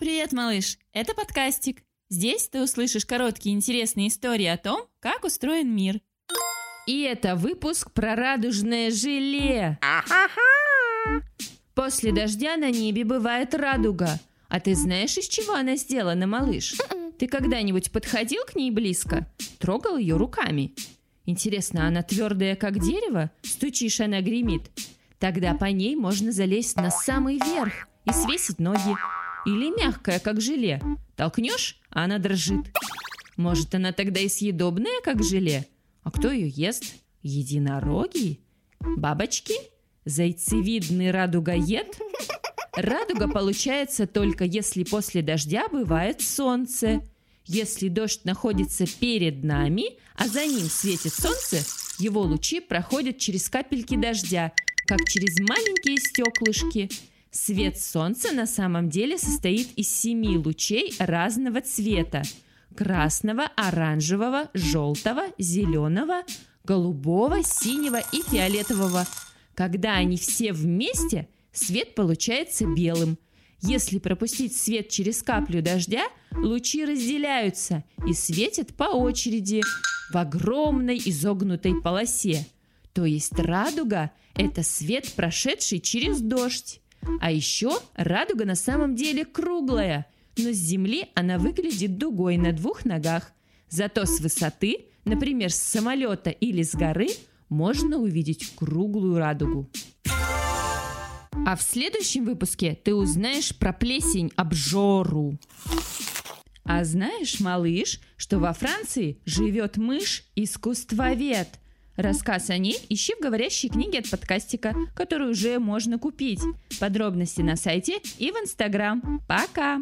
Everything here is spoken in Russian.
Привет, малыш! Это подкастик. Здесь ты услышишь короткие интересные истории о том, как устроен мир. И это выпуск про радужное желе. После дождя на небе бывает радуга. А ты знаешь, из чего она сделана, малыш? Ты когда-нибудь подходил к ней близко? Трогал ее руками? Интересно, она твердая, как дерево? Стучишь, она гремит. Тогда по ней можно залезть на самый верх и свесить ноги. Или мягкая, как желе. Толкнешь, а она дрожит. Может, она тогда и съедобная, как желе? А кто ее ест? Единороги? Бабочки? Зайцевидный радугоед? Радуга получается только если после дождя бывает солнце. Если дождь находится перед нами, а за ним светит солнце, его лучи проходят через капельки дождя, как через маленькие стеклышки. Свет солнца на самом деле состоит из семи лучей разного цвета. Красного, оранжевого, желтого, зеленого, голубого, синего и фиолетового. Когда они все вместе, свет получается белым. Если пропустить свет через каплю дождя, лучи разделяются и светят по очереди в огромной изогнутой полосе. То есть радуга – это свет, прошедший через дождь. А еще радуга на самом деле круглая, но с земли она выглядит дугой на двух ногах. Зато с высоты, например, с самолета или с горы, можно увидеть круглую радугу. А в следующем выпуске ты узнаешь про плесень обжору. А знаешь, малыш, что во Франции живет мышь-искусствовед – Рассказ о ней ищи в говорящей книге от подкастика, которую уже можно купить. Подробности на сайте и в Инстаграм. Пока!